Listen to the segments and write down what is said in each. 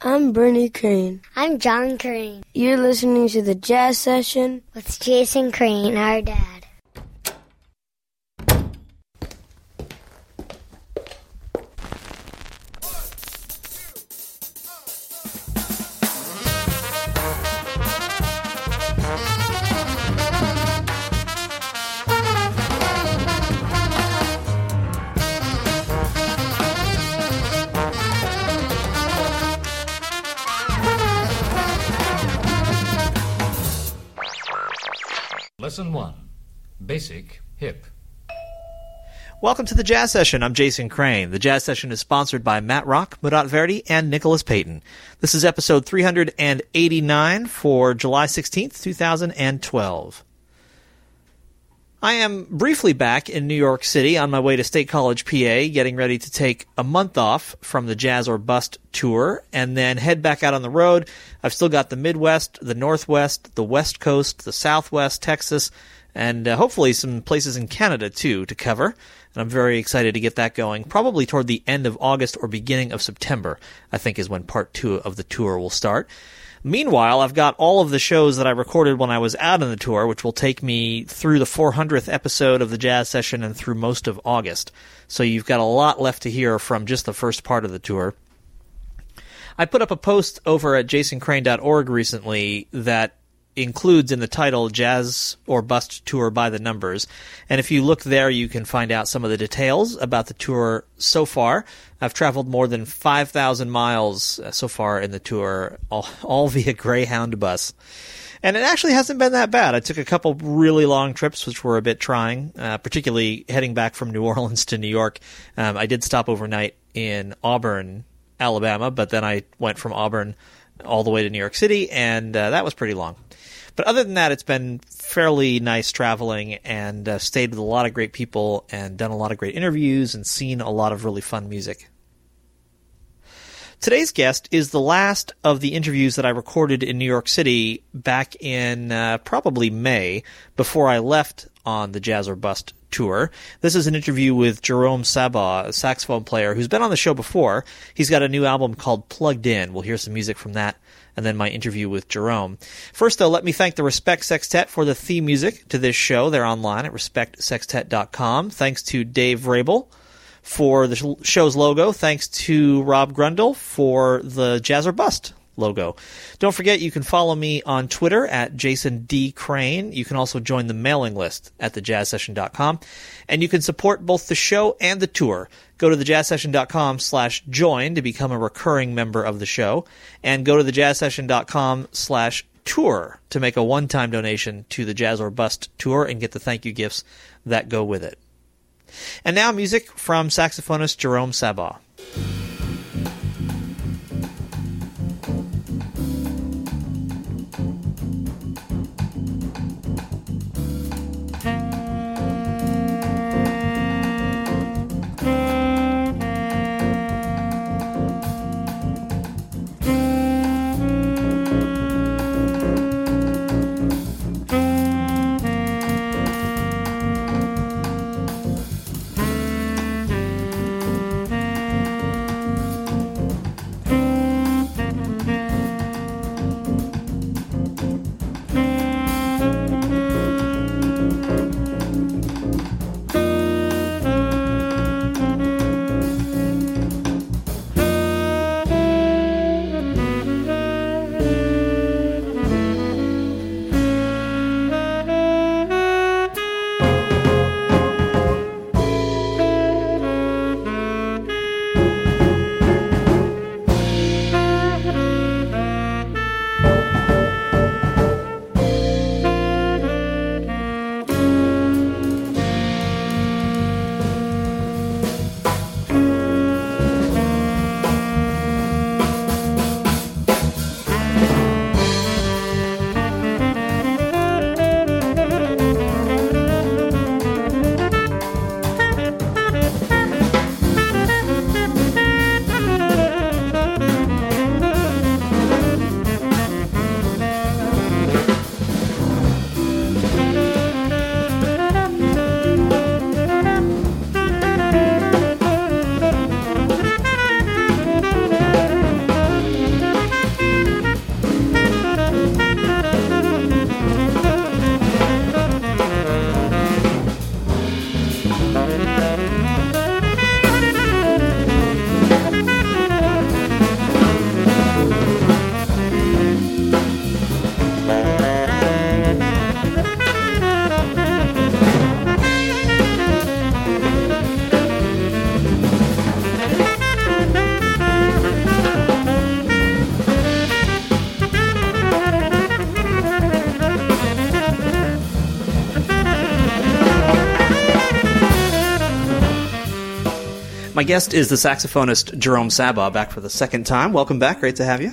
I'm Bernie Crane. I'm John Crane. You're listening to the Jazz Session with Jason Crane, our dad. Welcome to the Jazz Session. I'm Jason Crane. The Jazz Session is sponsored by Matt Rock, Murat Verdi, and Nicholas Payton. This is episode 389 for July 16th, 2012. I am briefly back in New York City on my way to State College, PA, getting ready to take a month off from the Jazz or Bust tour and then head back out on the road. I've still got the Midwest, the Northwest, the West Coast, the Southwest, Texas, and uh, hopefully some places in Canada too to cover. And I'm very excited to get that going. Probably toward the end of August or beginning of September, I think is when part two of the tour will start. Meanwhile, I've got all of the shows that I recorded when I was out on the tour, which will take me through the 400th episode of the jazz session and through most of August. So you've got a lot left to hear from just the first part of the tour. I put up a post over at jasoncrane.org recently that includes in the title Jazz or Bust Tour by the Numbers. And if you look there, you can find out some of the details about the tour so far. I've traveled more than 5,000 miles uh, so far in the tour, all, all via Greyhound bus. And it actually hasn't been that bad. I took a couple really long trips, which were a bit trying, uh, particularly heading back from New Orleans to New York. Um, I did stop overnight in Auburn, Alabama, but then I went from Auburn all the way to New York City, and uh, that was pretty long. But other than that, it's been fairly nice traveling and uh, stayed with a lot of great people and done a lot of great interviews and seen a lot of really fun music. Today's guest is the last of the interviews that I recorded in New York City back in uh, probably May before I left on the Jazz or Bust tour. This is an interview with Jerome Sabbagh, a saxophone player who's been on the show before. He's got a new album called Plugged In. We'll hear some music from that and then my interview with Jerome. First, though, let me thank the Respect Sextet for the theme music to this show. They're online at respectsextet.com. Thanks to Dave Rabel for the show's logo. Thanks to Rob Grundle for the Jazz or Bust logo. Don't forget you can follow me on Twitter at Jason D. Crane. You can also join the mailing list at thejazzsession.com. And you can support both the show and the tour. Go to thejazzsession.com slash join to become a recurring member of the show. And go to thejazzsession.com slash tour to make a one-time donation to the Jazz or Bust tour and get the thank you gifts that go with it. And now music from saxophonist Jerome Sabbagh. Guest is the saxophonist Jerome Sabbagh, back for the second time. Welcome back. Great to have you.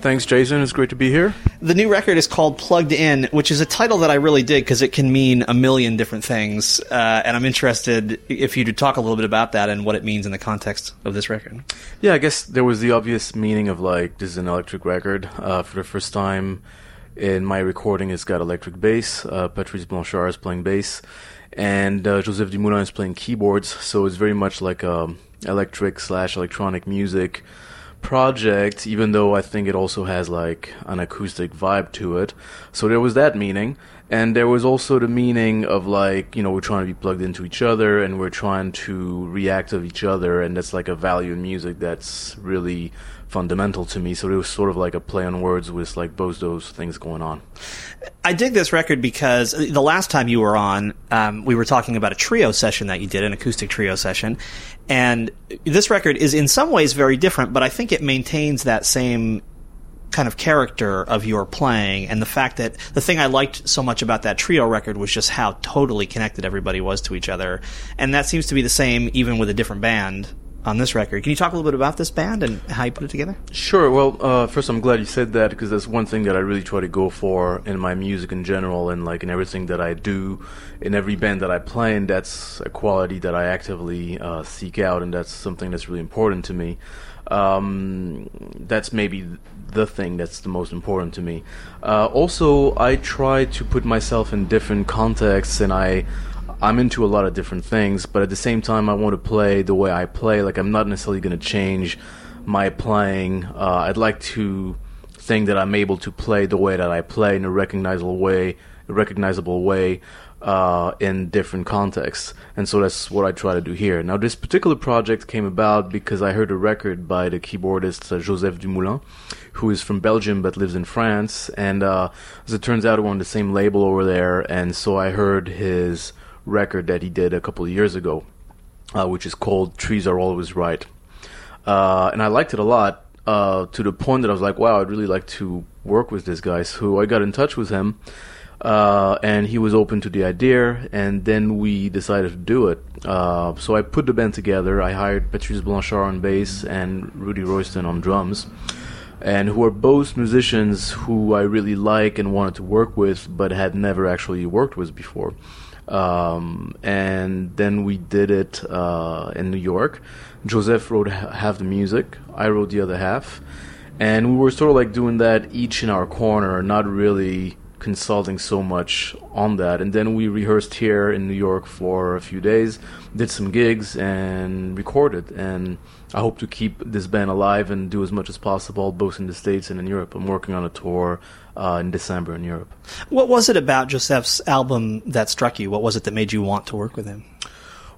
Thanks, Jason. It's great to be here. The new record is called Plugged In, which is a title that I really dig because it can mean a million different things. Uh, and I'm interested if you could talk a little bit about that and what it means in the context of this record. Yeah, I guess there was the obvious meaning of like this is an electric record. Uh, for the first time in my recording, it's got electric bass. Uh, Patrice Blanchard is playing bass, and uh, Jozef Dumoulin is playing keyboards. So it's very much like a electric slash electronic music project, even though I think it also has like an acoustic vibe to it. So there was that meaning. And there was also the meaning of like, you know, we're trying to be plugged into each other and we're trying to react to each other. And that's like a value in music that's really fundamental to me. So it was sort of like a play on words with like both those things going on. I dig this record because the last time you were on, um, we were talking about a trio session that you did, an acoustic trio session. And this record is in some ways very different, but I think it maintains that same kind of character of your playing and the fact that the thing I liked so much about that trio record was just how totally connected everybody was to each other. And that seems to be the same even with a different band on this record. Can you talk a little bit about this band and how you put it together? Sure. Well, uh, first, I'm glad you said that because that's one thing that I really try to go for in my music in general and like in everything that I do, in every band that I play in. That's a quality that I actively uh, seek out, and that's something that's really important to me. Um, that's maybe the thing that's the most important to me. Uh, also, I try to put myself in different contexts, and I I'm into a lot of different things, but at the same time, I want to play the way I play. Like I'm not necessarily going to change my playing. Uh, I'd like to think that I'm able to play the way that I play in a recognizable way, a recognizable way. Uh, in different contexts, and so that's what I try to do here. Now, this particular project came about because I heard a record by the keyboardist uh, Jozef Dumoulin, who is from Belgium but lives in France, and uh, as it turns out, we're on the same label over there, and so I heard his record that he did a couple of years ago, uh, which is called "Trees Are Always Right," uh, and I liked it a lot uh, to the point that I was like, "Wow, I'd really like to work with this guy." So I got in touch with him, uh, and he was open to the idea, and then we decided to do it. Uh, so I put the band together. I hired Patrice Blanchard on bass and Rudy Royston on drums and who are both musicians who I really like and wanted to work with, but had never actually worked with before. Um, and then we did it uh, in New York. Jozef wrote half the music, I wrote the other half, and we were sort of like doing that each in our corner, not really consulting so much on that. And then we rehearsed here in New York for a few days, did some gigs, and recorded. And I hope to keep this band alive and do as much as possible, both in the States and in Europe. I'm working on a tour uh, in December in Europe. What was it about Jozef's album that struck you? What was it that made you want to work with him?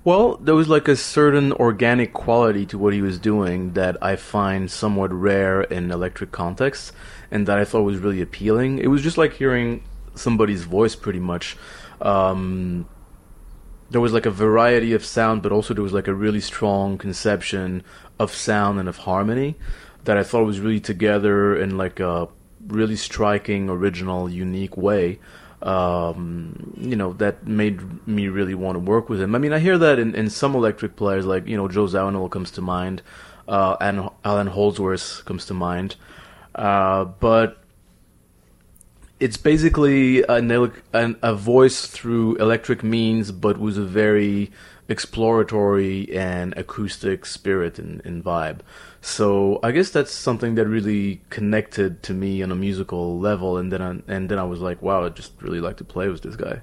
Well, there was like a certain organic quality to what he was doing that I find somewhat rare in electric contexts and that I thought was really appealing. It was just like hearing somebody's voice pretty much. Um, there was like a variety of sound, but also there was like a really strong conception of sound and of harmony that I thought was really together in like a really striking, original, unique way. Um, you know, that made me really want to work with him. I mean, I hear that in, in some electric players, like, you know, Joe Zawinul comes to mind, uh, and Allan Holdsworth comes to mind. Uh, but it's basically an, an, a voice through electric means, but with a very exploratory and acoustic spirit and, and vibe. So I guess that's something that really connected to me on a musical level, and then I, and then I was like, wow, I just really like to play with this guy.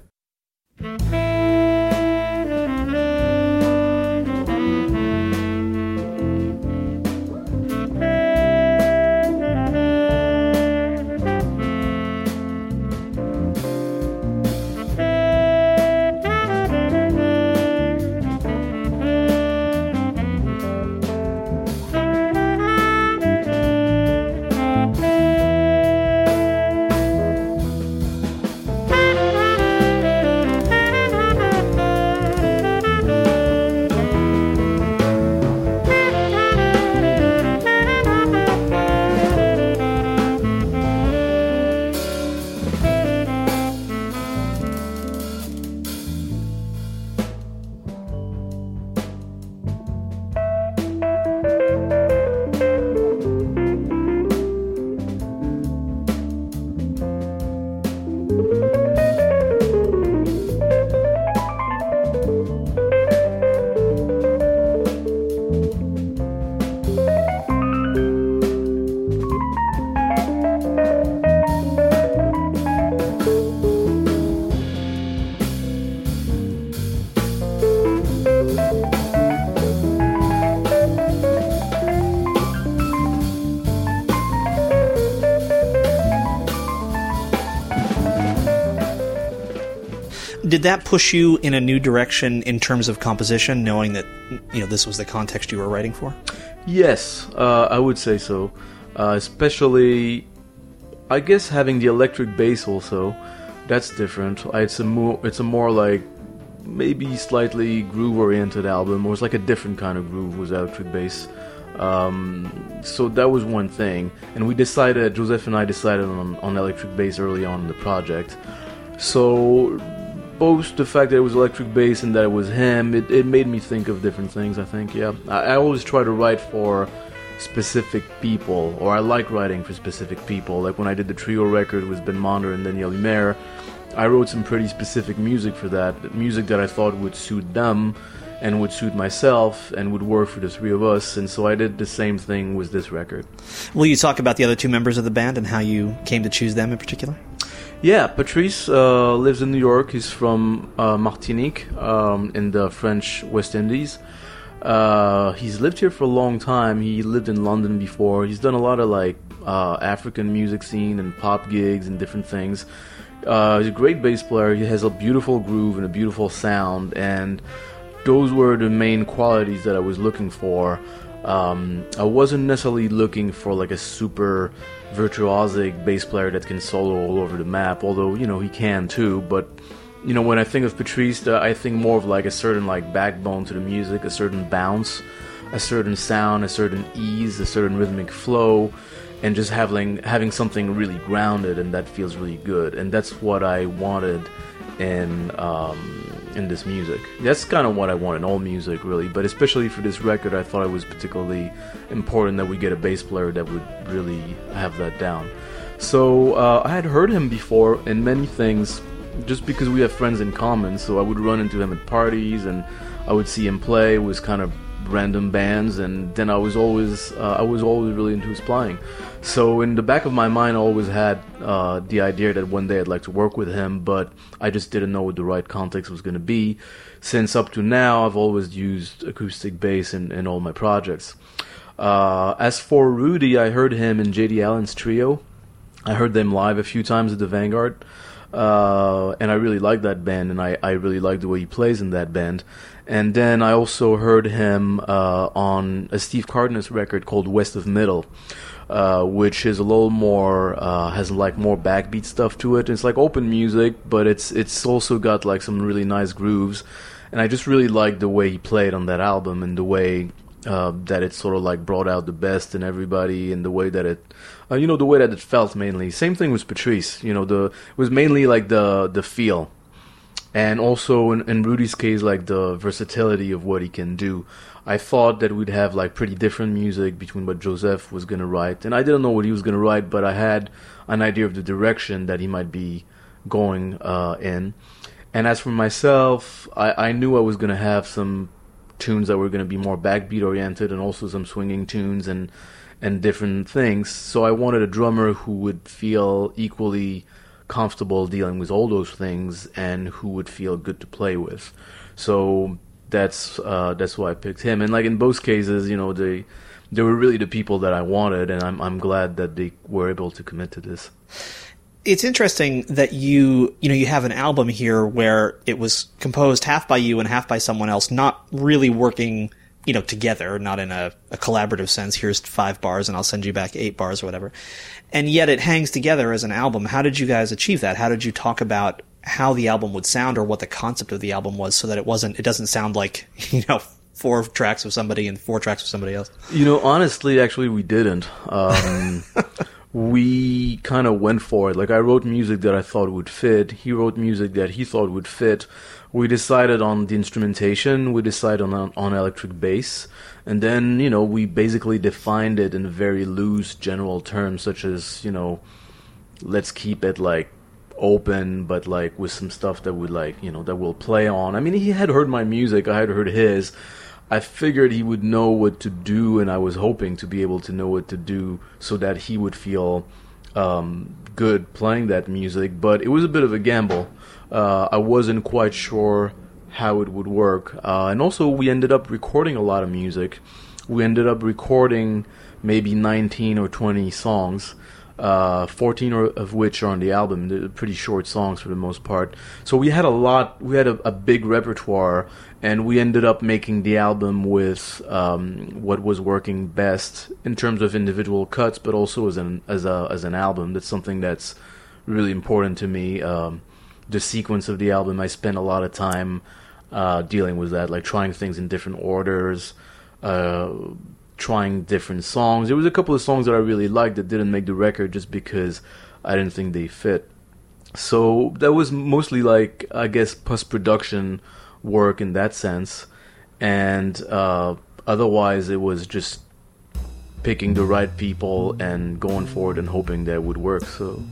That push you in a new direction in terms of composition, knowing that you know this was the context you were writing for? Yes, uh, I would say so. Uh, especially, I guess having the electric bass also, that's different. It's a more, it's a more like maybe slightly groove oriented album, or it's like a different kind of groove with electric bass. Um, so that was one thing, and we decided, Jozef and I decided on, on electric bass early on in the project. So both the fact that it was electric bass and that it was him, it, it made me think of different things. I think, yeah, I, I always try to write for specific people, or I like writing for specific people. Like when I did the trio record with Ben Monder and Daniel Humair, I wrote some pretty specific music for that, music that I thought would suit them and would suit myself and would work for the three of us. And so I did the same thing with this record. Will you talk about the other two members of the band and how you came to choose them in particular? Yeah, Patrice uh, lives in New York. He's from uh, Martinique um, in the French West Indies. Uh, he's lived here for a long time. He lived in London before. He's done a lot of like uh, African music scene and pop gigs and different things. Uh, he's a great bass player. He has a beautiful groove and a beautiful sound, and those were the main qualities that I was looking for. Um, I wasn't necessarily looking for like a super virtuosic bass player that can solo all over the map, although you know he can too. But you know when I think of Patrice, uh, I think more of like a certain like backbone to the music, a certain bounce, a certain sound, a certain ease, a certain rhythmic flow, and just having having something really grounded and that feels really good. And that's what I wanted in um, in this music. That's kind of what I want in all music, really. But especially for this record, I thought it was particularly important that we get a bass player that would really have that down. So uh, I had heard him before in many things, just because we have friends in common. So I would run into him at parties, and I would see him play. It was kind of random bands, and then I was always uh, I was always really into his playing. So in the back of my mind, I always had uh, the idea that one day I'd like to work with him, but I just didn't know what the right context was going to be. Since up to now, I've always used acoustic bass in, in all my projects. Uh, as for Rudy, I heard him in J.D. Allen's trio. I heard them live a few times at the Vanguard. Uh, and I really like that band, and I, I really like the way he plays in that band. And then I also heard him uh, on a Steve Cardenas record called West of Middle, uh, which is a little more uh, has like more backbeat stuff to it. It's like open music, but it's it's also got like some really nice grooves, and I just really like the way he played on that album and the way uh, that it sort of like brought out the best in everybody and the way that it, uh, you know, the way that it felt mainly. Same thing with Patrice. You know, the it was mainly like the the feel, and also in, in Rudy's case, like the versatility of what he can do. I thought that we'd have like pretty different music between what Jozef was gonna write, and I didn't know what he was gonna write, but I had an idea of the direction that he might be going uh, in. And as for myself, I, I knew I was gonna have some tunes that were gonna be more backbeat oriented, and also some swinging tunes and and different things. So I wanted a drummer who would feel equally comfortable dealing with all those things and who would feel good to play with. So that's uh, that's why I picked him. And like in both cases, you know, they they were really the people that I wanted, and I'm I'm glad that they were able to commit to this. It's interesting that you you know you have an album here where it was composed half by you and half by someone else, not really working you know together, not in a, a collaborative sense. Here's five bars, and I'll send you back eight bars or whatever. And yet it hangs together as an album. How did you guys achieve that? How did you talk about how the album would sound or what the concept of the album was so that it wasn't it doesn't sound like you know four tracks of somebody and four tracks of somebody else You know, honestly, actually, we didn't. Um, we kind of went for it. Like I wrote music that I thought would fit. He wrote music that he thought would fit. We decided on the instrumentation. We decided on on electric bass, and then you know we basically defined it in very loose general terms, such as you know, let's keep it like open, but like with some stuff that would like you know that will play on. I mean, he had heard my music. I had heard his. I figured he would know what to do, and I was hoping to be able to know what to do so that he would feel um, good playing that music. But it was a bit of a gamble. Uh, I wasn't quite sure how it would work, uh, and also we ended up recording a lot of music. We ended up recording maybe 19 or 20 songs. Uh, 14 or- of which are on the album. They're pretty short songs for the most part. So we had a lot, we had a, a big repertoire, and we ended up making the album with um, what was working best in terms of individual cuts, but also as an as a as an album. That's something that's really important to me. Um, the sequence of the album, I spent a lot of time uh, dealing with that, like trying things in different orders. Uh, trying different songs. There was a couple of songs that I really liked that didn't make the record just because I didn't think they fit. So that was mostly like I guess post production work in that sense, and uh, otherwise it was just picking the right people and going for it and hoping that would work. So.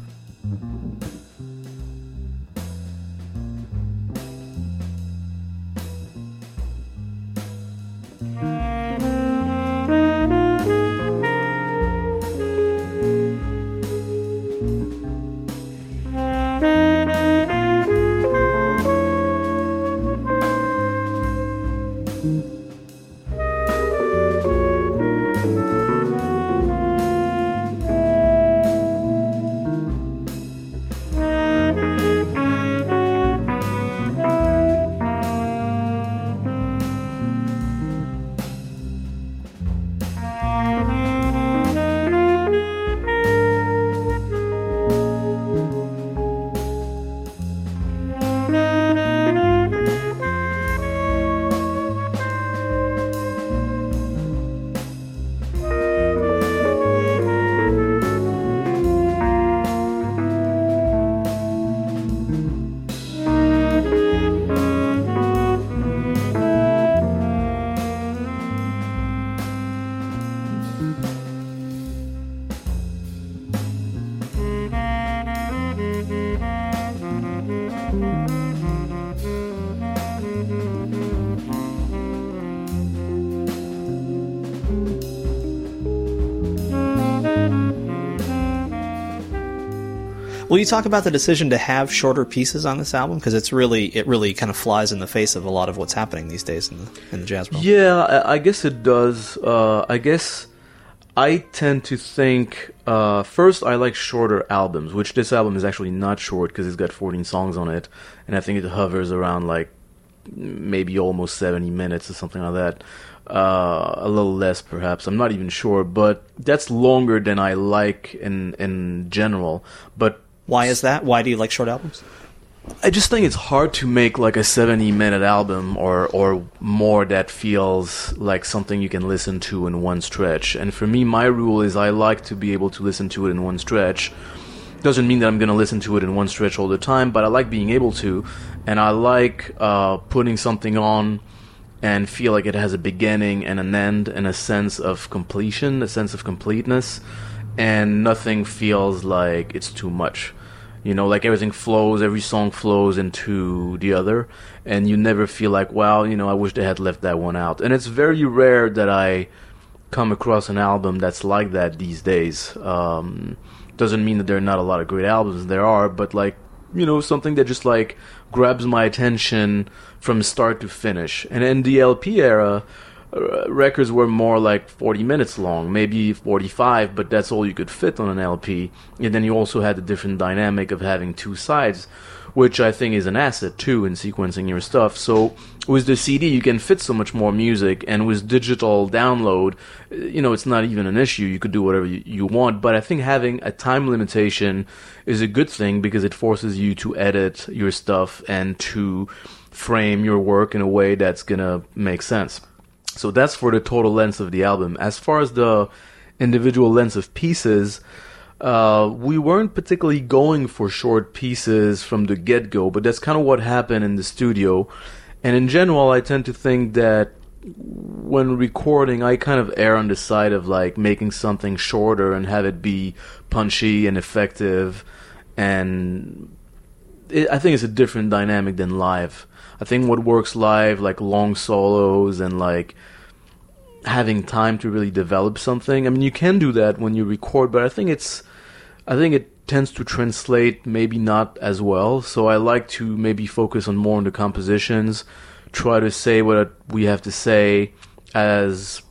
Will you talk about the decision to have shorter pieces on this album? Because it's really, it really kind of flies in the face of a lot of what's happening these days in the, in the jazz world. Yeah, I, guess it does. Uh, I guess I tend to think uh, first I like shorter albums, which this album is actually not short because it's got 14 songs on it, and I think it hovers around like maybe almost 70 minutes or something like that. Uh, a little less perhaps. I'm not even sure, but that's longer than I like in in general. But Why is that? Why do you like short albums? I just think it's hard to make like a 70 minute album or or more that feels like something you can listen to in one stretch. And for me my rule is I like to be able to listen to it in one stretch. Doesn't mean that I'm going to listen to it in one stretch all the time, but I like being able to and I like uh, putting something on and feel like it has a beginning and an end and a sense of completion, a sense of completeness, and nothing feels like it's too much. You know, like everything flows, every song flows into the other, and you never feel like, wow, you know, I wish they had left that one out. And it's very rare that I come across an album that's like that these days. Um, doesn't mean that there are not a lot of great albums, there are, but like, you know, something that just like grabs my attention from start to finish. And in the LP era, records were more like 40 minutes long, maybe 45, but that's all you could fit on an LP. And then you also had the different dynamic of having two sides, which I think is an asset too in sequencing your stuff. So with the CD, you can fit so much more music, and with digital download, you know, it's not even an issue. You could do whatever you want. But I think having a time limitation is a good thing because it forces you to edit your stuff and to frame your work in a way that's gonna make sense. So that's for the total length of the album. As far as the individual lengths of pieces, uh, we weren't particularly going for short pieces from the get go, but that's kind of what happened in the studio. And in general, I tend to think that when recording, I kind of err on the side of like making something shorter and have it be punchy and effective. And it, I think it's a different dynamic than live. I think what works live, like long solos and like having time to really develop something. I mean, you can do that when you record, but I think it's, I think it tends to translate maybe not as well. So I like to maybe focus on more on the compositions, try to say what we have to say as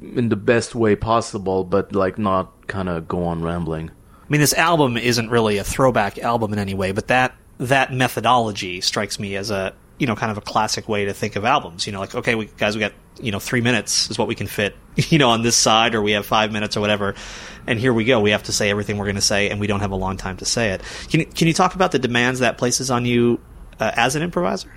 in the best way possible, but like not kind of go on rambling. I mean, this album isn't really a throwback album in any way, but that that methodology strikes me as a you know kind of a classic way to think of albums. You know, like okay, we, guys, we got you know three minutes is what we can fit you know on this side, or we have five minutes or whatever, and here we go. We have to say everything we're going to say, and we don't have a long time to say it. Can you, can you talk about the demands that places on you uh, as an improviser?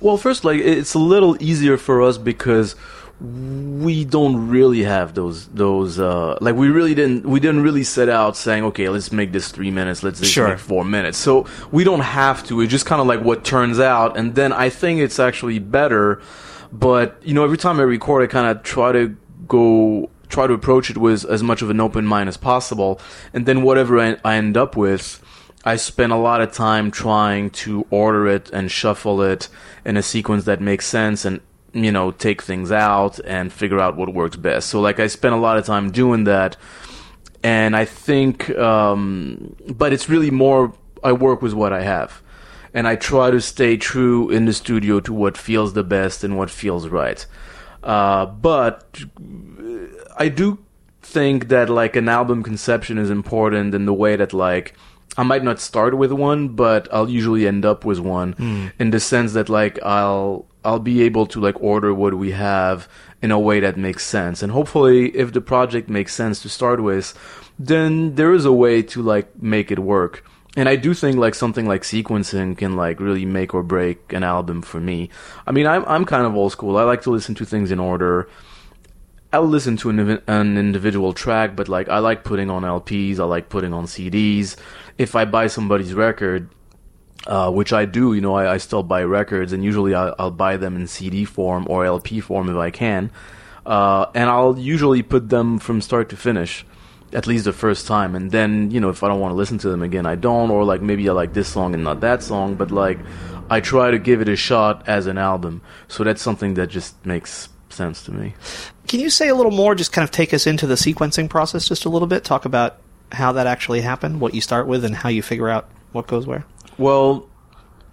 Well, first, like it's a little easier for us because we don't really have those those uh like we really didn't we didn't really set out saying okay let's make this three minutes. Let's Sure. make four minutes. So we don't have to. It's just kind of like what turns out. And then i think it's actually better. But you know every time i record i kind of try to go try to approach it with as much of an open mind as possible. And then whatever i, I end up with I spend a lot of time trying to order it and shuffle it in a sequence that makes sense and you know take things out and figure out what works best. So like I spend a lot of time doing that and I think um but it's really more I work with what I have. And I try to stay true in the studio to what feels the best and what feels right. Uh but I do think that like an album conception is important in the way that like I might not start with one, but I'll usually end up with one in the sense that like I'll I'll be able to like order what we have in a way that makes sense. And hopefully if the project makes sense to start with, then there is a way to like make it work. And I do think like something like sequencing can like really make or break an album for me. I mean, I'm I'm kind of old school. I like to listen to things in order. I'll listen to an, an individual track, but like I like putting on LPs, I like putting on CDs. If I buy somebody's record, uh, which I do, you know, I, I still buy records, and usually I'll, I'll buy them in CD form or LP form if I can, uh, and I'll usually put them from start to finish, at least the first time, and then you know if I don't want to listen to them again, I don't, or like maybe I like this song and not that song, but like I try to give it a shot as an album, so that's something that just makes sense to me. Can you say a little more? Just kind of take us into the sequencing process just a little bit. Talk about how that actually happened, what you start with, and how you figure out what goes where. Well,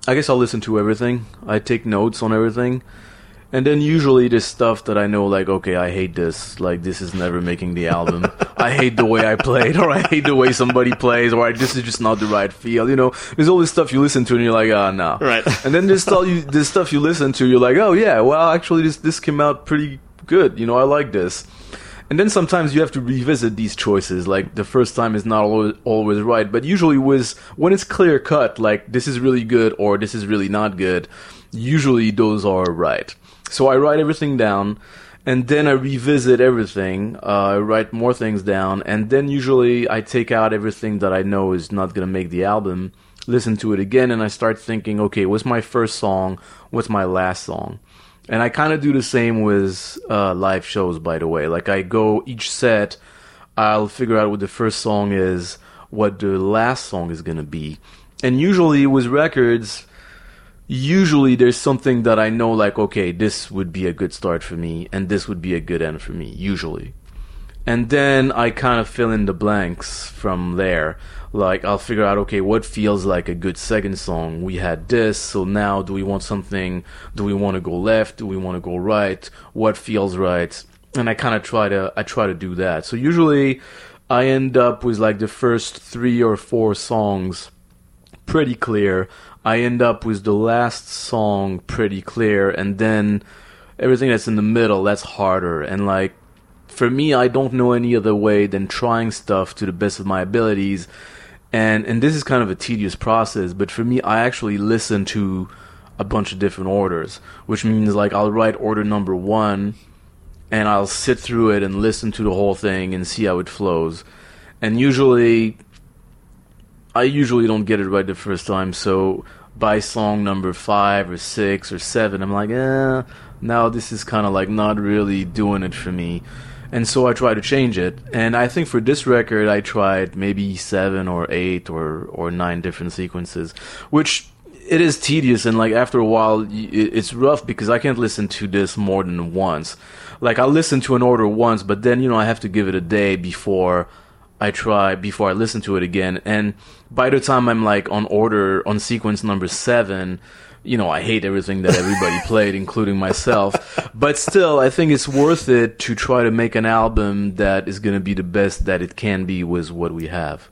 I guess I'll listen to everything. I take notes on everything. And then usually there's stuff that I know, like, okay, I hate this. Like, this is never making the album. I hate the way I played, or I hate the way somebody plays, or this is just not the right feel. You know, there's all this stuff you listen to, and you're like, ah, no. Right. And then there's stuff you, there's stuff you listen to, you're like, oh yeah, well, actually, this this came out pretty good. You know, I like this. And then sometimes you have to revisit these choices. Like the first time is not always, always right, but usually with when it's clear cut, like this is really good or this is really not good. Usually those are right. So I write everything down, and then I revisit everything. Uh, I write more things down, and then usually I take out everything that I know is not gonna make the album. Listen to it again, and I start thinking, okay, what's my first song? What's my last song? And I kind of do the same with uh, live shows, by the way. Like I go each set, I'll figure out what the first song is, what the last song is gonna be, and usually with records, usually there's something that I know, like okay, this would be a good start for me, and this would be a good end for me. Usually, and then I kind of fill in the blanks from there. Like I'll figure out okay, what feels like a good second song. We had this, so now do we want something? Do we want to go left? Do we want to go right? What feels right? And I kind of try to I try to do that. So usually I end up with like the first 3 or 4 songs pretty clear. I end up with the last song pretty clear and then everything that's in the middle that's harder and like for me I don't know any other way than trying stuff to the best of my abilities and and this is kind of a tedious process but for me I actually listen to a bunch of different orders which means like I'll write order number 1 and I'll sit through it and listen to the whole thing and see how it flows and usually I usually don't get it right the first time, so by song number five or six or seven, I'm like, eh, now this is kind of like not really doing it for me. And so I try to change it. And I think for this record, I tried maybe seven or eight or, or nine different sequences, which it is tedious. And like after a while, it's rough because I can't listen to this more than once. Like I'll listen to an order once, but then, you know, I have to give it a day before I try before I listen to it again. And by the time I'm like on order on sequence number seven, you know, I hate everything that everybody played, including myself. But still, I think it's worth it to try to make an album that is going to be the best that it can be with what we have.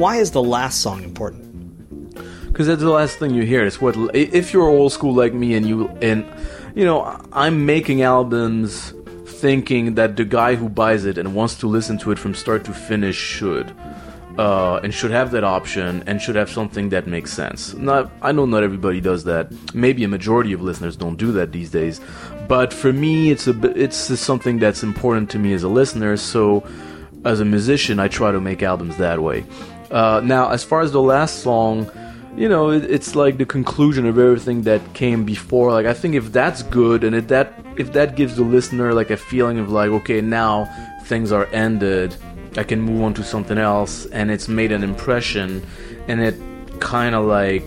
Why is the last song important? because that's the last thing you hear. It's what if you're old school like me and you and you know I'm making albums thinking that the guy who buys it and wants to listen to it from start to finish should. Uh, and should have that option and should have something that makes sense. Not, I know not everybody does that. Maybe a majority of listeners don't do that these days. But for me, it's a it's something that's important to me as a listener. So, as a musician, I try to make albums that way. Uh, now, as far as the last song, you know, it, it's like the conclusion of everything that came before. Like, I think if that's good and if that if that gives the listener like a feeling of like, okay, now things are ended, I can move on to something else, and it's made an impression, and it kind of like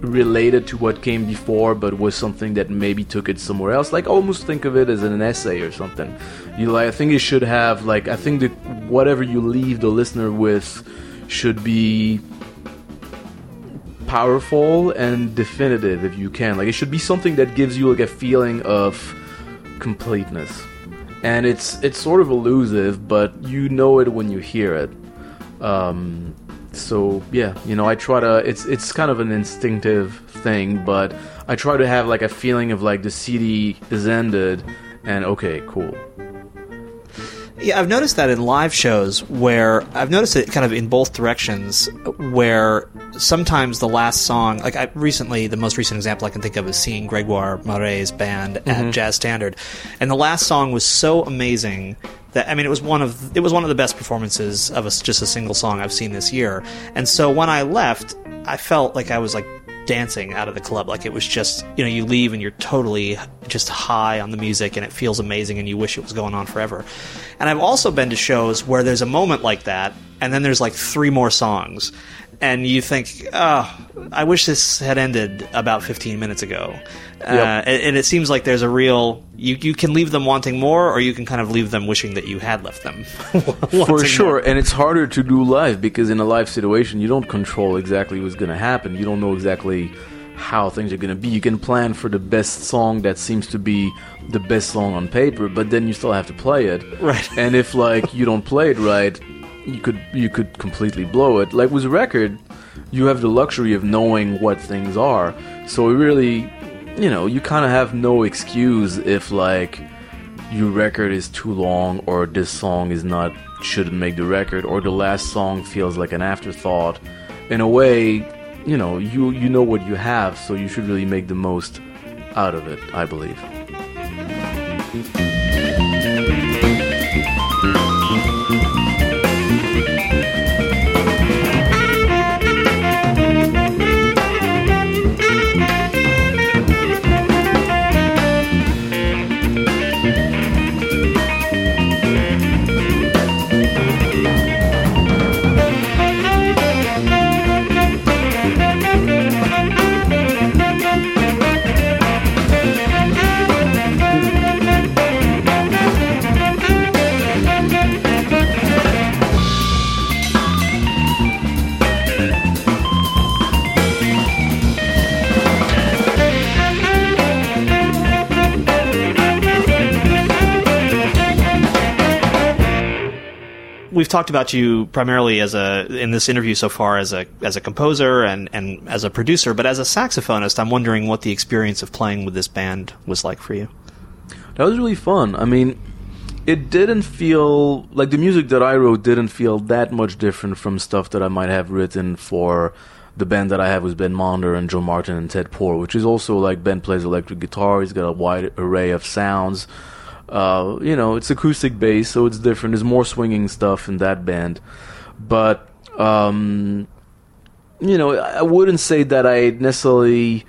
related to what came before, but was something that maybe took it somewhere else. Like almost think of it as an essay or something. You like, I think it should have like, I think that whatever you leave the listener with should be powerful and definitive if you can. Like it should be something that gives you like a feeling of completeness. And it's it's sort of elusive, but you know it when you hear it. Um, so yeah, you know, I try to. It's it's kind of an instinctive thing, but I try to have like a feeling of like the CD is ended, and okay, cool. Yeah, I've noticed that in live shows where I've noticed it kind of in both directions where sometimes the last song, like I recently, the most recent example I can think of is seeing Gregoire Maret's band at mm-hmm. Jazz Standard. And the last song was so amazing that I mean it was one of it was one of the best performances of a, just a single song I've seen this year. And so when I left, I felt like I was like dancing out of the club. Like it was just, you know, you leave and you're totally just high on the music and it feels amazing and you wish it was going on forever. And I've also been to shows where there's a moment like that and then there's like three more songs and you think, oh, I wish this had ended about 15 minutes ago. Uh, and, and it seems like there's a real, you, you can leave them wanting more or you can kind of leave them wishing that you had left them. For sure, more. and it's harder to do live because in a live situation, you don't control exactly what's going to happen. You don't know exactly how things are going to be. You can plan for the best song that seems to be the best song on paper, but then you still have to play it. Right. And if like you don't play it right, you could you could completely blow it. Like with a record, you have the luxury of knowing what things are. So really, you know, you kind of have no excuse if like your record is too long or this song is not shouldn't make the record or the last song feels like an afterthought. In a way, you know, you you know what you have, so you should really make the most out of it, I believe. We've talked about you primarily as a in this interview so far as a as a composer and and as a producer, but as a saxophonist, I'm wondering what the experience of playing with this band was like for you. That was really fun. I mean, it didn't feel like the music that I wrote didn't feel that much different from stuff that I might have written for the band that I have with Ben Monder and Joe Martin and Ted Poor, which is also like Ben plays electric guitar. He's got a wide array of sounds. Uh, you know, it's acoustic bass, so it's different. There's more swinging stuff in that band, but um, you know, I wouldn't say that I necessarily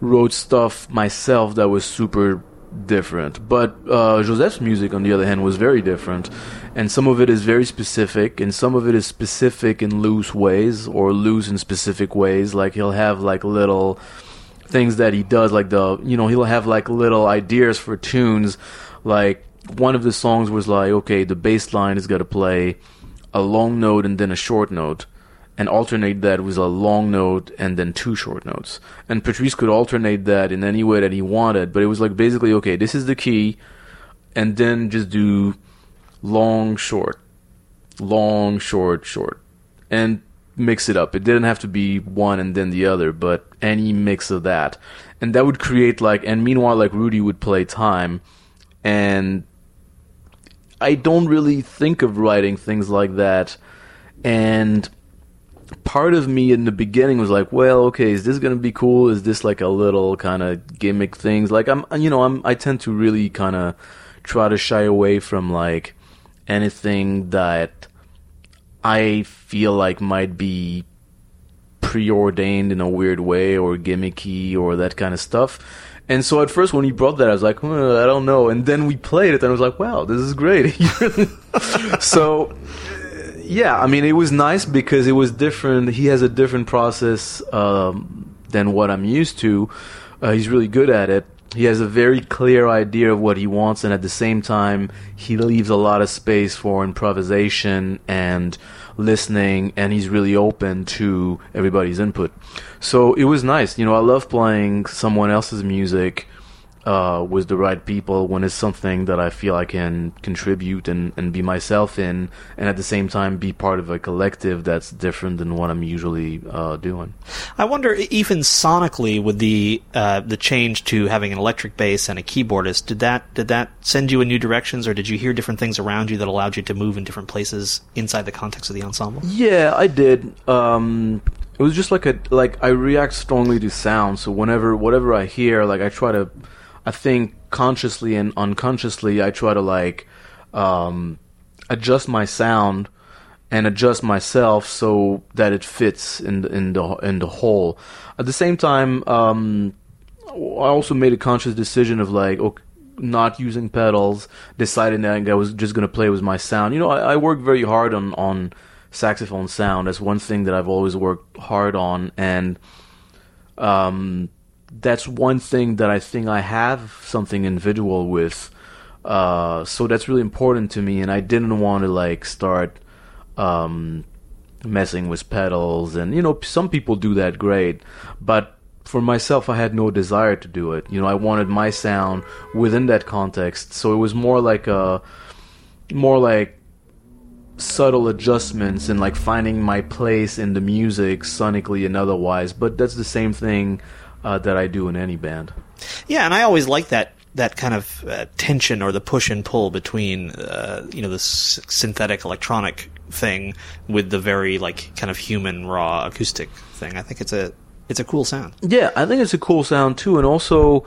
wrote stuff myself that was super different. But uh, Jozef's music, on the other hand, was very different, and some of it is very specific, and some of it is specific in loose ways or loose in specific ways. Like he'll have like little things that he does, like the you know he'll have like little ideas for tunes. Like one of the songs was like, okay, the bass line is gonna play a long note and then a short note and alternate that with a long note and then two short notes. And Patrice could alternate that in any way that he wanted, but it was like basically, okay, this is the key, and then just do long, short, long, short, short, and mix it up. It didn't have to be one and then the other, but any mix of that. And that would create like, and meanwhile, like Rudy would play time, and I don't really think of writing things like that. And part of me in the beginning was like, well, okay, is this gonna be cool? Is this like a little kind of gimmick things? Like I'm, you know, I'm, I tend to really kind of try to shy away from like anything that I feel like might be preordained in a weird way or gimmicky or that kind of stuff. And so at first when he brought that, I was like, "Hmm, I don't know. And then we played it and I was like, wow, this is great. so yeah, I mean, it was nice because it was different. He has a different process um, than what I'm used to. Uh, he's really good at it. He has a very clear idea of what he wants, and at the same time, he leaves a lot of space for improvisation and listening, and he's really open to everybody's input. So it was nice. You know, I love playing someone else's music uh, with the right people when it's something that I feel I can contribute and, and be myself in, and at the same time be part of a collective that's different than what I'm usually uh, doing. I wonder, even sonically, with the uh, the change to having an electric bass and a keyboardist, did that did that send you in new directions, or did you hear different things around you that allowed you to move in different places inside the context of the ensemble? Yeah, I did. Um, it was just like a like I react strongly to sound, so whenever whatever I hear, like I try to I think consciously and unconsciously, I try to like um, adjust my sound and adjust myself so that it fits in the, in the in the whole. At the same time, um, I also made a conscious decision of like okay, not using pedals, deciding that I was just gonna play with my sound. You know, I, I work very hard on on saxophone sound. That's one thing that I've always worked hard on, and um, that's one thing that I think I have something individual with. Uh, so that's really important to me, and I didn't want to like start um, messing with pedals, and you know, some people do that great, but for myself, I had no desire to do it. You know, I wanted my sound within that context, so it was more like a, more like subtle adjustments and like finding my place in the music sonically and otherwise. But that's the same thing uh, that I do in any band. Yeah, and I always like that that kind of uh, tension or the push and pull between uh, you know this synthetic electronic thing with the very like kind of human raw acoustic thing. I think it's a it's a cool sound. Yeah, I think it's a cool sound too, and also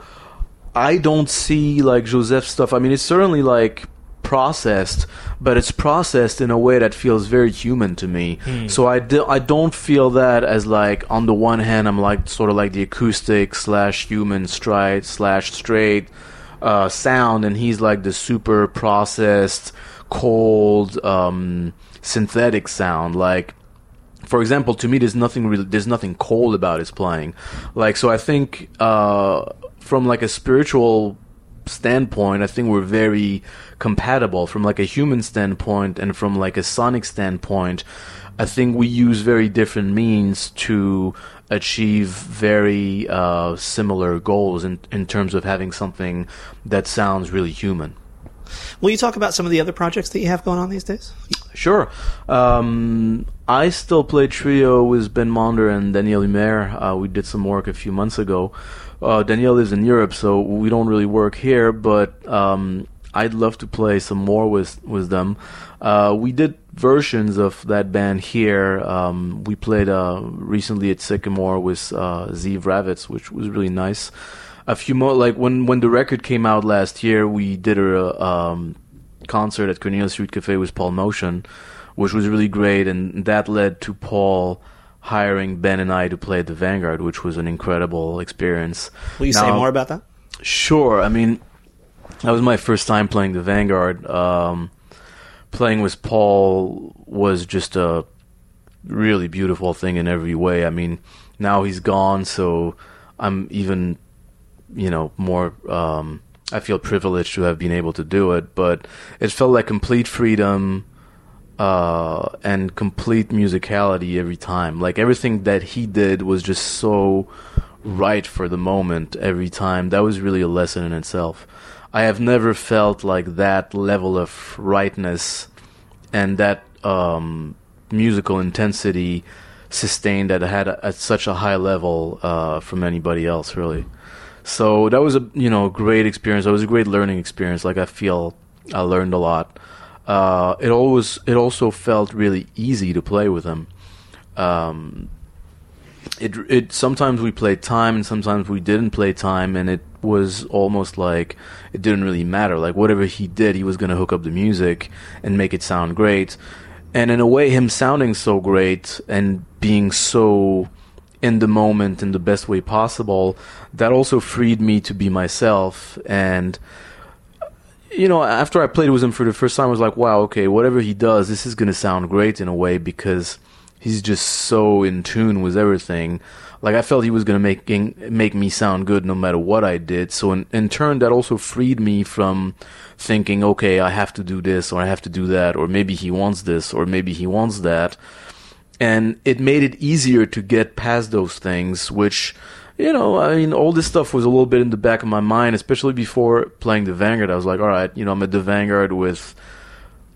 I don't see like Jozef stuff. I mean, it's certainly like processed, but it's processed in a way that feels very human to me. Hmm. So I, do, I don't feel that as like on the one hand I'm like sort of like the acoustic slash human stride slash straight uh, sound, and he's like the super processed, cold, um, synthetic sound. Like for example, to me, there's nothing really, there's nothing cold about his playing. Like, so I think, uh, from like a spiritual standpoint, I think we're very compatible. From like a human standpoint and from like a sonic standpoint, I think we use very different means to achieve very uh, similar goals in in terms of having something that sounds really human. Will you talk about some of the other projects that you have going on these days? Sure. Um, I still play trio with Ben Monder and Daniel Humair. Uh, we did some work a few months ago. Uh, Daniel is in Europe, so we don't really work here, but um, I'd love to play some more with with them. Uh, we did versions of that band here. Um, we played uh, recently at Sycamore with uh, Ziv Ravitz, which was really nice. A few more, like when when the record came out last year, we did a um, concert at Cornelia Street Cafe with Paul Motian, which was really great, and that led to Paul hiring Ben and I to play at the Vanguard, which was an incredible experience. Will you say more about that? Sure. I mean, that was my first time playing the Vanguard. Um, playing with Paul was just a really beautiful thing in every way. I mean, now he's gone, so I'm even, you know, more. Um, I feel privileged to have been able to do it, but it felt like complete freedom uh, and complete musicality every time. Like everything that he did was just so right for the moment every time. That was really a lesson in itself. I have never felt like that level of rightness and that um, musical intensity sustained at, had at such a high level uh, from anybody else, really. So that was a you know great experience. It was a great learning experience. Like I feel I learned a lot. Uh, it always it also felt really easy to play with him. Um, it it sometimes we played time and sometimes we didn't play time, and it was almost like it didn't really matter. Like whatever he did, he was gonna hook up the music and make it sound great. And in a way, him sounding so great and being so in the moment in the best way possible, that also freed me to be myself. And you know, after I played with him for the first time, I was like, wow, okay, whatever he does, this is gonna sound great in a way because he's just so in tune with everything. Like I felt he was gonna make make me sound good no matter what I did. So in, in turn, that also freed me from thinking, okay, I have to do this or I have to do that, or maybe he wants this or maybe he wants that. And it made it easier to get past those things, which, you know, I mean, all this stuff was a little bit in the back of my mind, especially before playing the Vanguard. I was like, all right, you know, I'm at the Vanguard with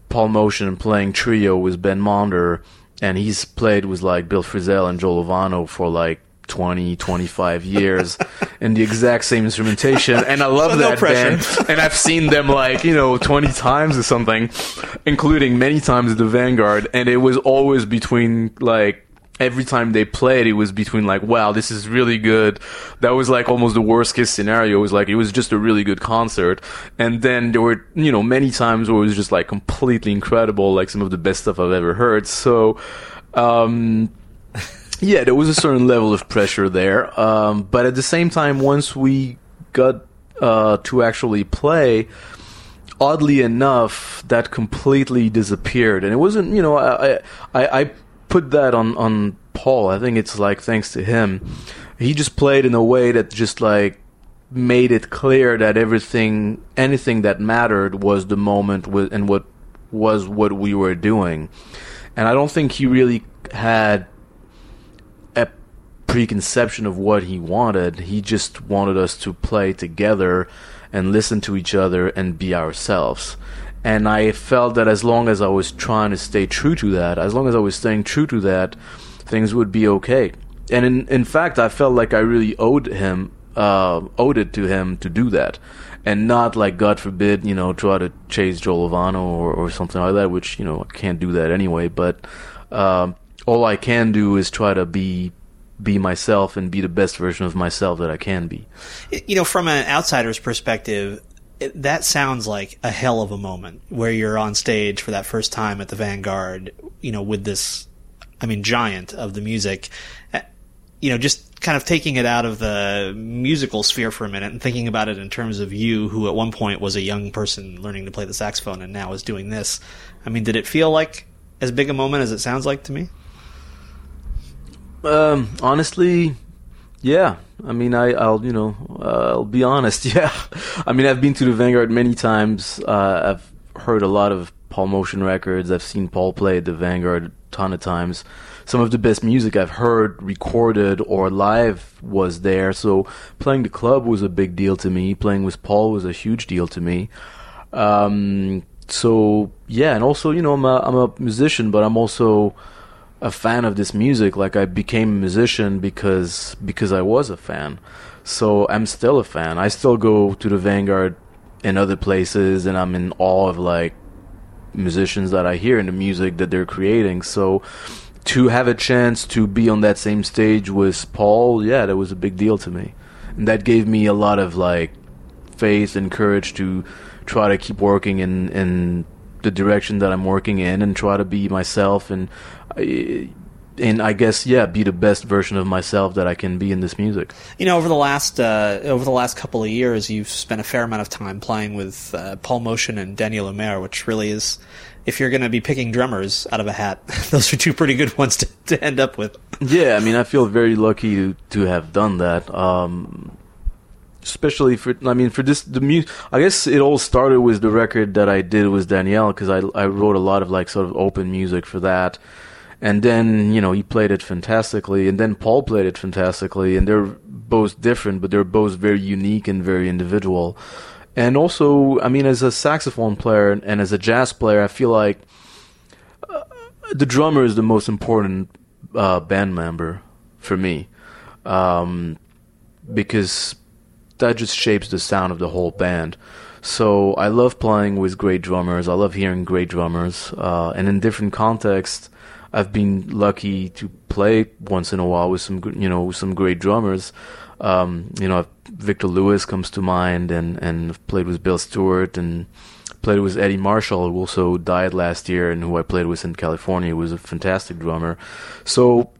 Paul Motian playing trio with Ben Monder, and he's played with like Bill Frisell and Joe Lovano for like 20, 25 years in the exact same instrumentation. And I love No that pressure. band. And I've seen them like, you know, 20 times or something, including many times at the Vanguard. And it was always between like, every time they played, it was between like, wow, this is really good. That was like almost the worst case scenario. It was like, it was just a really good concert. And then there were, you know, many times where it was just like completely incredible, like some of the best stuff I've ever heard. So, um, yeah, there was a certain level of pressure there. Um, but at the same time, once we got uh, to actually play, oddly enough, that completely disappeared. And it wasn't, you know, I I, I put that on on Paul. I think it's like thanks to him, he just played in a way that just like made it clear that everything, anything that mattered was the moment with, and what was what we were doing. And I don't think he really had a preconception of what he wanted. He just wanted us to play together and listen to each other and be ourselves. And I felt that as long as I was trying to stay true to that, as long as I was staying true to that, things would be okay. And in in fact, I felt like I really owed him, uh, owed it to him to do that, and not like God forbid, you know, try to chase Joe Lovano or, or something like that, which you know I can't do that anyway. But um, all I can do is try to be be myself and be the best version of myself that I can be. you know, from an outsider's perspective, it, that sounds like a hell of a moment where you're on stage for that first time at the Vanguard, you know, with this, I mean, giant of the music. Uh, You know, just kind of taking it out of the musical sphere for a minute and thinking about it in terms of you, who at one point was a young person learning to play the saxophone and now is doing this. I mean, did it feel like as big a moment as it sounds like to me? Um, honestly, yeah. I mean, I, I'll, you know, uh, I'll be honest. Yeah. I mean, I've been to the Vanguard many times. Uh, I've heard a lot of Paul Motian records. I've seen Paul play at the Vanguard a ton of times. Some of the best music I've heard recorded or live was there. So playing the club was a big deal to me. Playing with Paul was a huge deal to me. Um, so yeah, and also you know I'm a I'm a musician, but I'm also a fan of this music. Like I became a musician because because I was a fan. So I'm still a fan. I still go to the Vanguard and other places, and I'm in awe of like musicians that I hear and the music that they're creating. So to have a chance to be on that same stage with Paul, yeah, that was a big deal to me, and that gave me a lot of like faith and courage to try to keep working in in the direction that I'm working in and try to be myself and and I guess yeah, be the best version of myself that I can be in this music. You know, over the last uh, over the last couple of years, you've spent a fair amount of time playing with uh, Paul Motian and Daniel Humair, which really is, if you're going to be picking drummers out of a hat, those are two pretty good ones to, to end up with. Yeah, I mean, I feel very lucky to to have done that. Um, especially for I mean for this the music I guess it all started with the record that I did with Daniel because I I wrote a lot of like sort of open music for that and then you know he played it fantastically and then Paul played it fantastically and they're both different but they're both very unique and very individual and also I mean as a saxophone player and as a jazz player I feel like uh, the drummer is the most important uh, band member for me um, because that just shapes the sound of the whole band. So I love playing with great drummers. I love hearing great drummers, uh, and in different contexts, I've been lucky to play once in a while with some, you know, some great drummers. Um, you know, Victor Lewis comes to mind, and and I've played with Bill Stewart and played with Eddie Marshall, who also died last year, and who I played with in California. He was a fantastic drummer. So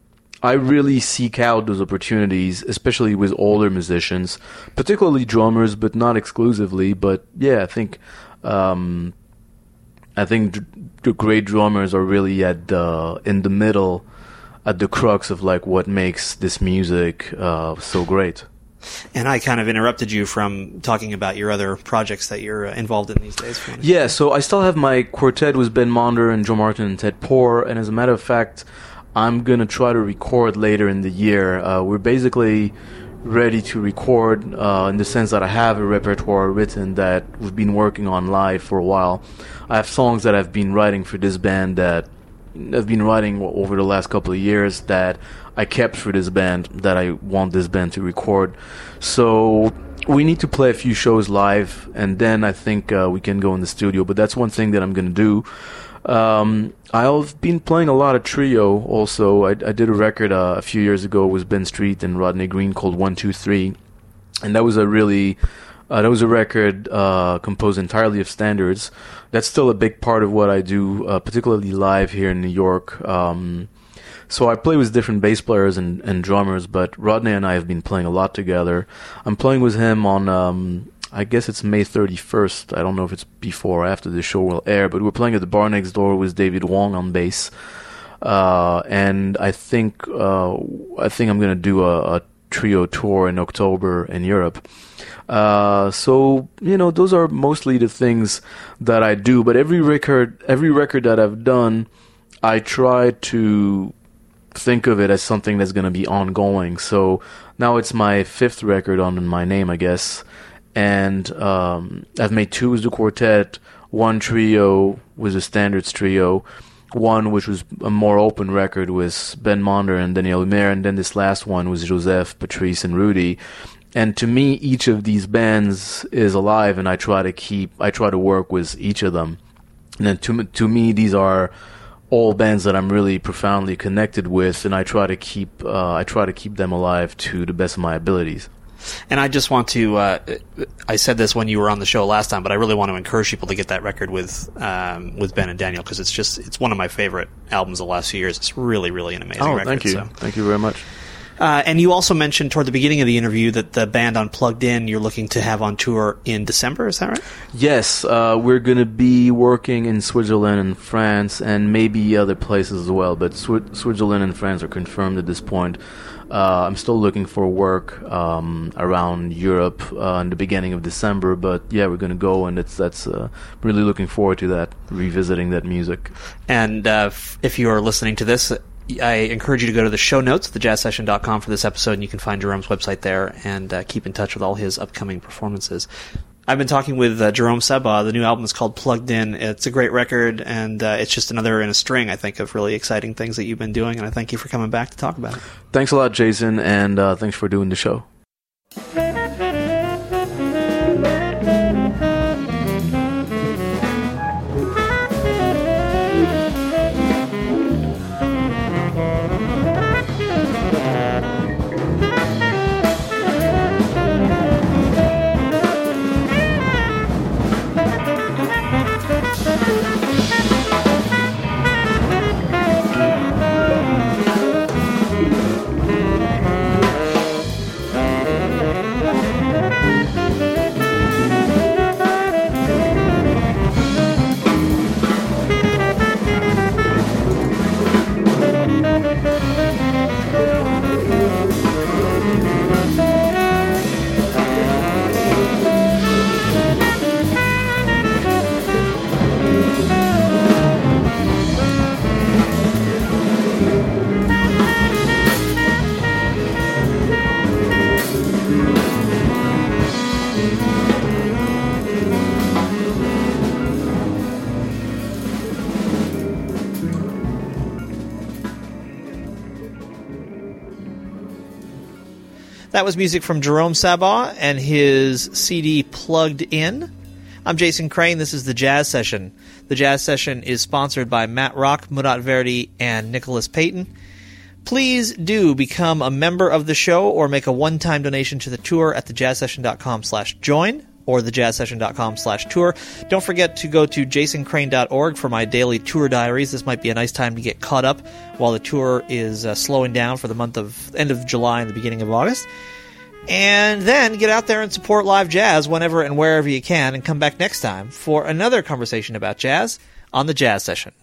I really seek out those opportunities, especially with older musicians, particularly drummers, but not exclusively. But yeah, I think um, I think the great drummers are really at the in the middle, at the crux of like what makes this music uh, so great. And I kind of interrupted you from talking about your other projects that you're uh, involved in these days. Yeah, so I still have my quartet with Ben Monder and Joe Martin and Ted Poor, and as a matter of fact. I'm gonna try to record later in the year. Uh, we're basically ready to record uh, in the sense that I have a repertoire written that we've been working on live for a while. I have songs that I've been writing for this band that I've been writing over the last couple of years that I kept for this band that I want this band to record. So we need to play a few shows live, and then I think uh, we can go in the studio. But that's one thing that I'm gonna do. Um, I've been playing a lot of trio. Also, I, I did a record uh, a few years ago with Ben Street and Rodney Green called One Two Three, and that was a really uh, that was a record uh, composed entirely of standards. That's still a big part of what I do, uh, particularly live here in New York. Um, so I play with different bass players and, and drummers, but Rodney and I have been playing a lot together. I'm playing with him on um, I guess it's May 31st. I don't know if it's before or after the show will air, but we're playing at the bar next door with David Wong on bass. Uh, and I think uh, I think I'm gonna do a, a, trio tour in October in Europe. Uh, so you know, those are mostly the things that I do. But every record, every record that I've done, I try to think of it as something that's gonna be ongoing. So now it's my fifth record on my name, I guess and um, I've made two with the quartet, one trio was a standards trio, one which was a more open record with Ben Monder and Daniel Humair, and then this last one was Jozef, Patrice, and Rudy. And to me, each of these bands is alive, and I try to keep, I try to work with each of them. And to to me, these are all bands that I'm really profoundly connected with, and I try to keep, uh, I try to keep them alive to the best of my abilities. And I just want to, uh, I said this when you were on the show last time, but I really want to encourage people to get that record with um, with Ben and Daniel because it's just it's one of my favorite albums of the last few years. It's really, really an amazing oh, record. Thank you. So. Thank you very much. Uh, and you also mentioned toward the beginning of the interview that the band Unplugged In you're looking to have on tour in December. Is that right? Yes, uh, we're going to be working in Switzerland and France and maybe other places as well. But Sw- Switzerland and France are confirmed at this point. Uh, I'm still looking for work um, around Europe uh, in the beginning of December, but yeah, we're gonna go, and it's that's uh, really looking forward to that, revisiting that music. And uh, f- if you are listening to this, I encourage you to go to the show notes, at thejazzsession.com for this episode, and you can find Jerome's website there and uh, keep in touch with all his upcoming performances. I've been talking with uh, Jerome Sabbagh. The new album is called Plugged In. It's a great record, and uh, it's just another in a string, I think, of really exciting things that you've been doing. And I thank you for coming back to talk about it. Thanks a lot, Jason, and uh, thanks for doing the show. That was music from Jerome Sabbagh and his CD Plugged In. I'm Jason Crane. This is the Jazz Session. The Jazz Session is sponsored by Matt Rock, Murat Verdi, and Nicholas Payton. Please do become a member of the show or make a one-time donation to the tour at thejazzsession.com slash join or thejazzsession.com slash tour. Don't forget to go to jasoncrane.org for my daily tour diaries. This might be a nice time to get caught up while the tour is uh, slowing down for the month of end of July and the beginning of August. And then get out there and support live jazz whenever and wherever you can and come back next time for another conversation about jazz on the Jazz Session.